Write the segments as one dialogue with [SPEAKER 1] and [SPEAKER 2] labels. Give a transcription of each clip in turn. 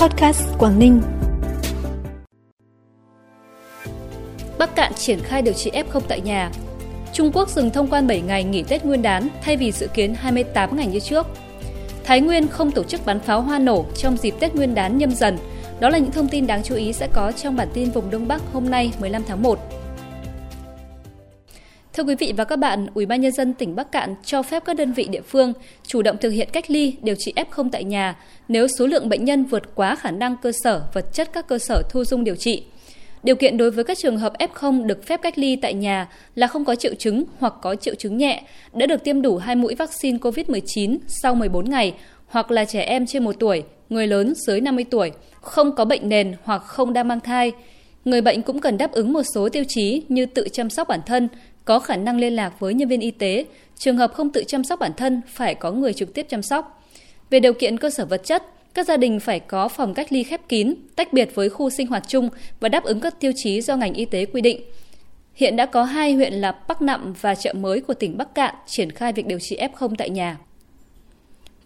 [SPEAKER 1] Podcast Quảng Ninh.
[SPEAKER 2] Bắc Cạn triển khai điều trị F0 tại nhà. Trung Quốc dừng thông quan 7 ngày nghỉ Tết Nguyên đán thay vì dự kiến 28 ngày như trước. Thái Nguyên không tổ chức bắn pháo hoa nổ trong dịp Tết Nguyên đán nhâm dần. Đó là những thông tin đáng chú ý sẽ có trong bản tin vùng Đông Bắc hôm nay 15 tháng 1. Thưa quý vị và các bạn, Ủy ban nhân dân tỉnh Bắc Cạn cho phép các đơn vị địa phương chủ động thực hiện cách ly, điều trị F0 tại nhà nếu số lượng bệnh nhân vượt quá khả năng cơ sở vật chất các cơ sở thu dung điều trị. Điều kiện đối với các trường hợp F0 được phép cách ly tại nhà là không có triệu chứng hoặc có triệu chứng nhẹ, đã được tiêm đủ hai mũi vaccine COVID-19 sau 14 ngày, hoặc là trẻ em trên 1 tuổi, người lớn dưới 50 tuổi, không có bệnh nền hoặc không đang mang thai. Người bệnh cũng cần đáp ứng một số tiêu chí như tự chăm sóc bản thân, có khả năng liên lạc với nhân viên y tế, trường hợp không tự chăm sóc bản thân phải có người trực tiếp chăm sóc. Về điều kiện cơ sở vật chất, các gia đình phải có phòng cách ly khép kín, tách biệt với khu sinh hoạt chung và đáp ứng các tiêu chí do ngành y tế quy định. Hiện đã có hai huyện là Bắc Nậm và chợ mới của tỉnh Bắc Cạn triển khai việc điều trị F0 tại nhà.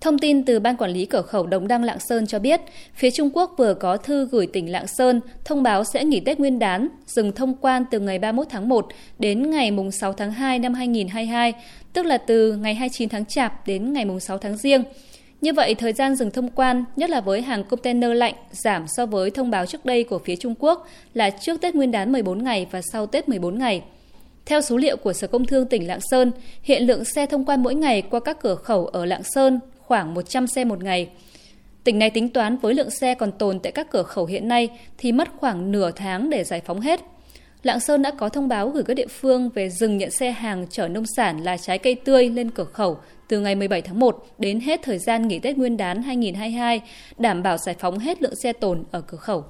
[SPEAKER 2] Thông tin từ Ban Quản lý Cửa khẩu Đồng Đăng Lạng Sơn cho biết, phía Trung Quốc vừa có thư gửi tỉnh Lạng Sơn thông báo sẽ nghỉ Tết Nguyên đán, dừng thông quan từ ngày 31 tháng 1 đến ngày 6 tháng 2 năm 2022, tức là từ ngày 29 tháng Chạp đến ngày 6 tháng Giêng. Như vậy, thời gian dừng thông quan, nhất là với hàng container lạnh, giảm so với thông báo trước đây của phía Trung Quốc là trước Tết Nguyên đán 14 ngày và sau Tết 14 ngày. Theo số liệu của Sở Công Thương tỉnh Lạng Sơn, hiện lượng xe thông quan mỗi ngày qua các cửa khẩu ở Lạng Sơn khoảng 100 xe một ngày. Tỉnh này tính toán với lượng xe còn tồn tại các cửa khẩu hiện nay thì mất khoảng nửa tháng để giải phóng hết. Lạng Sơn đã có thông báo gửi các địa phương về dừng nhận xe hàng chở nông sản là trái cây tươi lên cửa khẩu từ ngày 17 tháng 1 đến hết thời gian nghỉ Tết Nguyên đán 2022, đảm bảo giải phóng hết lượng xe tồn ở cửa khẩu.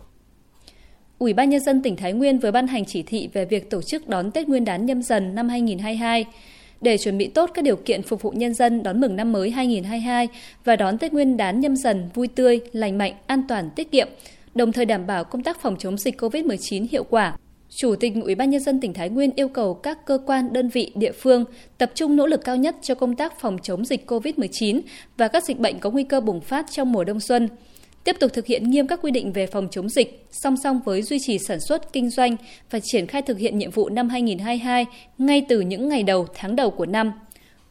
[SPEAKER 2] Ủy ban Nhân dân tỉnh Thái Nguyên vừa ban hành chỉ thị về việc tổ chức đón Tết Nguyên đán nhâm dần năm 2022 để chuẩn bị tốt các điều kiện phục vụ nhân dân đón mừng năm mới 2022 và đón Tết Nguyên đán nhâm dần vui tươi, lành mạnh, an toàn, tiết kiệm, đồng thời đảm bảo công tác phòng chống dịch COVID-19 hiệu quả. Chủ tịch Ủy ban nhân dân tỉnh Thái Nguyên yêu cầu các cơ quan, đơn vị, địa phương tập trung nỗ lực cao nhất cho công tác phòng chống dịch COVID-19 và các dịch bệnh có nguy cơ bùng phát trong mùa đông xuân tiếp tục thực hiện nghiêm các quy định về phòng chống dịch, song song với duy trì sản xuất, kinh doanh và triển khai thực hiện nhiệm vụ năm 2022 ngay từ những ngày đầu, tháng đầu của năm.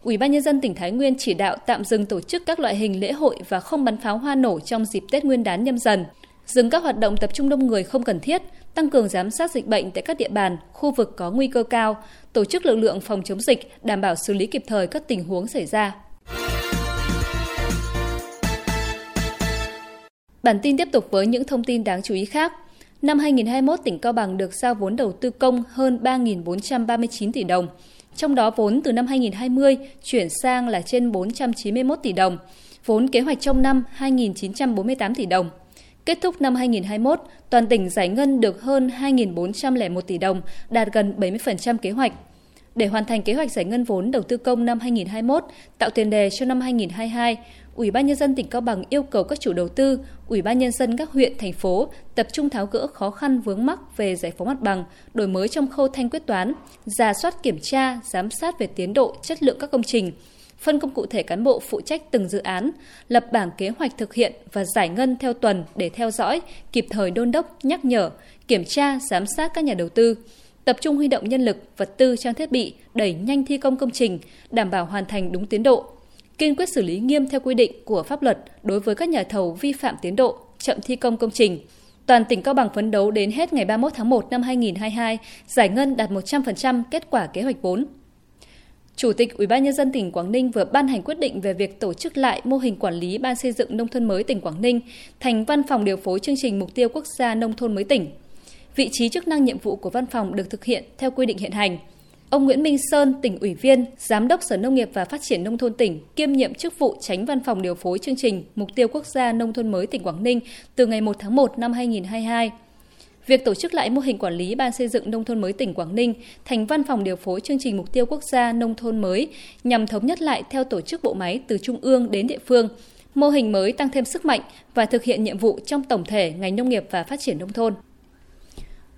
[SPEAKER 2] Ủy ban nhân dân tỉnh Thái Nguyên chỉ đạo tạm dừng tổ chức các loại hình lễ hội và không bắn pháo hoa nổ trong dịp Tết Nguyên đán nhâm dần, dừng các hoạt động tập trung đông người không cần thiết, tăng cường giám sát dịch bệnh tại các địa bàn, khu vực có nguy cơ cao, tổ chức lực lượng phòng chống dịch, đảm bảo xử lý kịp thời các tình huống xảy ra. Bản tin tiếp tục với những thông tin đáng chú ý khác. Năm 2021, tỉnh Cao Bằng được giao vốn đầu tư công hơn 3.439 tỷ đồng. Trong đó vốn từ năm 2020 chuyển sang là trên 491 tỷ đồng. Vốn kế hoạch trong năm 2.948 tỷ đồng. Kết thúc năm 2021, toàn tỉnh giải ngân được hơn 2.401 tỷ đồng, đạt gần 70% kế hoạch. Để hoàn thành kế hoạch giải ngân vốn đầu tư công năm 2021, tạo tiền đề cho năm 2022, Ủy ban nhân dân tỉnh Cao Bằng yêu cầu các chủ đầu tư, Ủy ban nhân dân các huyện, thành phố tập trung tháo gỡ khó khăn vướng mắc về giải phóng mặt bằng, đổi mới trong khâu thanh quyết toán, giả soát kiểm tra, giám sát về tiến độ, chất lượng các công trình, phân công cụ thể cán bộ phụ trách từng dự án, lập bảng kế hoạch thực hiện và giải ngân theo tuần để theo dõi, kịp thời đôn đốc, nhắc nhở, kiểm tra, giám sát các nhà đầu tư tập trung huy động nhân lực, vật tư, trang thiết bị, đẩy nhanh thi công công trình, đảm bảo hoàn thành đúng tiến độ, kiên quyết xử lý nghiêm theo quy định của pháp luật đối với các nhà thầu vi phạm tiến độ, chậm thi công công trình. Toàn tỉnh Cao Bằng phấn đấu đến hết ngày 31 tháng 1 năm 2022 giải ngân đạt 100% kết quả kế hoạch vốn. Chủ tịch Ủy ban nhân dân tỉnh Quảng Ninh vừa ban hành quyết định về việc tổ chức lại mô hình quản lý ban xây dựng nông thôn mới tỉnh Quảng Ninh thành văn phòng điều phối chương trình mục tiêu quốc gia nông thôn mới tỉnh. Vị trí chức năng nhiệm vụ của văn phòng được thực hiện theo quy định hiện hành – Ông Nguyễn Minh Sơn, tỉnh ủy viên, Giám đốc Sở Nông nghiệp và Phát triển Nông thôn tỉnh, kiêm nhiệm chức vụ tránh văn phòng điều phối chương trình Mục tiêu Quốc gia Nông thôn mới tỉnh Quảng Ninh từ ngày 1 tháng 1 năm 2022. Việc tổ chức lại mô hình quản lý Ban xây dựng nông thôn mới tỉnh Quảng Ninh thành văn phòng điều phối chương trình mục tiêu quốc gia nông thôn mới nhằm thống nhất lại theo tổ chức bộ máy từ trung ương đến địa phương. Mô hình mới tăng thêm sức mạnh và thực hiện nhiệm vụ trong tổng thể ngành nông nghiệp và phát triển nông thôn.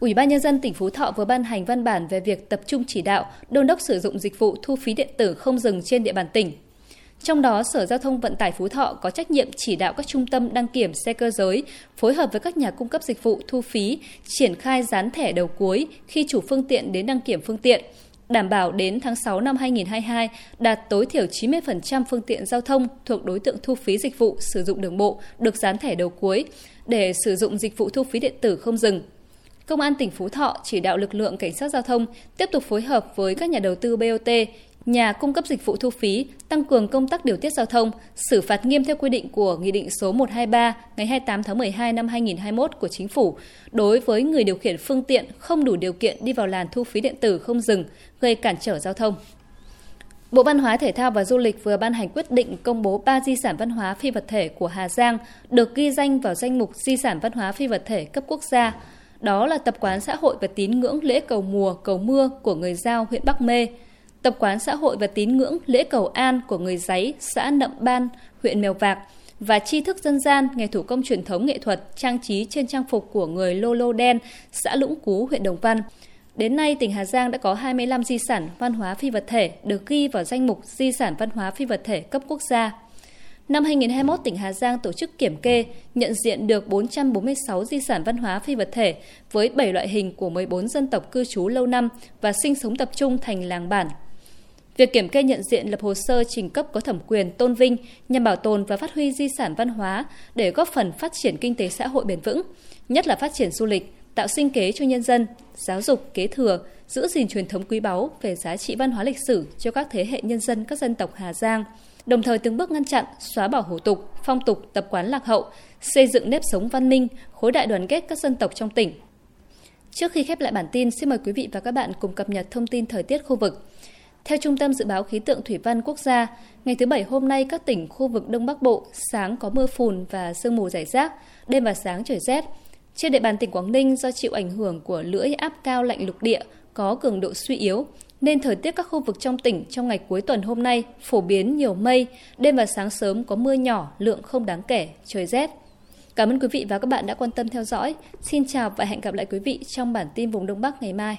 [SPEAKER 2] Ủy ban nhân dân tỉnh Phú Thọ vừa ban hành văn bản về việc tập trung chỉ đạo đôn đốc sử dụng dịch vụ thu phí điện tử không dừng trên địa bàn tỉnh. Trong đó, Sở Giao thông Vận tải Phú Thọ có trách nhiệm chỉ đạo các trung tâm đăng kiểm xe cơ giới phối hợp với các nhà cung cấp dịch vụ thu phí, triển khai dán thẻ đầu cuối khi chủ phương tiện đến đăng kiểm phương tiện, đảm bảo đến tháng 6 năm 2022 đạt tối thiểu 90% phương tiện giao thông thuộc đối tượng thu phí dịch vụ sử dụng đường bộ được dán thẻ đầu cuối để sử dụng dịch vụ thu phí điện tử không dừng. Công an tỉnh Phú Thọ chỉ đạo lực lượng cảnh sát giao thông tiếp tục phối hợp với các nhà đầu tư BOT, nhà cung cấp dịch vụ thu phí tăng cường công tác điều tiết giao thông, xử phạt nghiêm theo quy định của Nghị định số 123 ngày 28 tháng 12 năm 2021 của Chính phủ đối với người điều khiển phương tiện không đủ điều kiện đi vào làn thu phí điện tử không dừng, gây cản trở giao thông. Bộ Văn hóa Thể thao và Du lịch vừa ban hành quyết định công bố 3 di sản văn hóa phi vật thể của Hà Giang được ghi danh vào danh mục di sản văn hóa phi vật thể cấp quốc gia. Đó là tập quán xã hội và tín ngưỡng lễ cầu mùa, cầu mưa của người Giao huyện Bắc Mê, tập quán xã hội và tín ngưỡng lễ cầu an của người Giấy, xã Nậm Ban, huyện Mèo Vạc và tri thức dân gian, nghề thủ công truyền thống nghệ thuật, trang trí trên trang phục của người Lô Lô Đen, xã Lũng Cú, huyện Đồng Văn. Đến nay, tỉnh Hà Giang đã có 25 di sản văn hóa phi vật thể được ghi vào danh mục di sản văn hóa phi vật thể cấp quốc gia. Năm 2021, tỉnh Hà Giang tổ chức kiểm kê, nhận diện được 446 di sản văn hóa phi vật thể với 7 loại hình của 14 dân tộc cư trú lâu năm và sinh sống tập trung thành làng bản, Việc kiểm kê nhận diện lập hồ sơ trình cấp có thẩm quyền tôn vinh nhằm bảo tồn và phát huy di sản văn hóa để góp phần phát triển kinh tế xã hội bền vững, nhất là phát triển du lịch, tạo sinh kế cho nhân dân, giáo dục kế thừa, giữ gìn truyền thống quý báu về giá trị văn hóa lịch sử cho các thế hệ nhân dân các dân tộc Hà Giang, đồng thời từng bước ngăn chặn, xóa bỏ hủ tục, phong tục, tập quán lạc hậu, xây dựng nếp sống văn minh, khối đại đoàn kết các dân tộc trong tỉnh. Trước khi khép lại bản tin, xin mời quý vị và các bạn cùng cập nhật thông tin thời tiết khu vực. Theo Trung tâm Dự báo Khí tượng Thủy văn Quốc gia, ngày thứ Bảy hôm nay các tỉnh khu vực Đông Bắc Bộ sáng có mưa phùn và sương mù rải rác, đêm và sáng trời rét. Trên địa bàn tỉnh Quảng Ninh do chịu ảnh hưởng của lưỡi áp cao lạnh lục địa có cường độ suy yếu, nên thời tiết các khu vực trong tỉnh trong ngày cuối tuần hôm nay phổ biến nhiều mây, đêm và sáng sớm có mưa nhỏ, lượng không đáng kể, trời rét. Cảm ơn quý vị và các bạn đã quan tâm theo dõi. Xin chào và hẹn gặp lại quý vị trong bản tin vùng Đông Bắc ngày mai.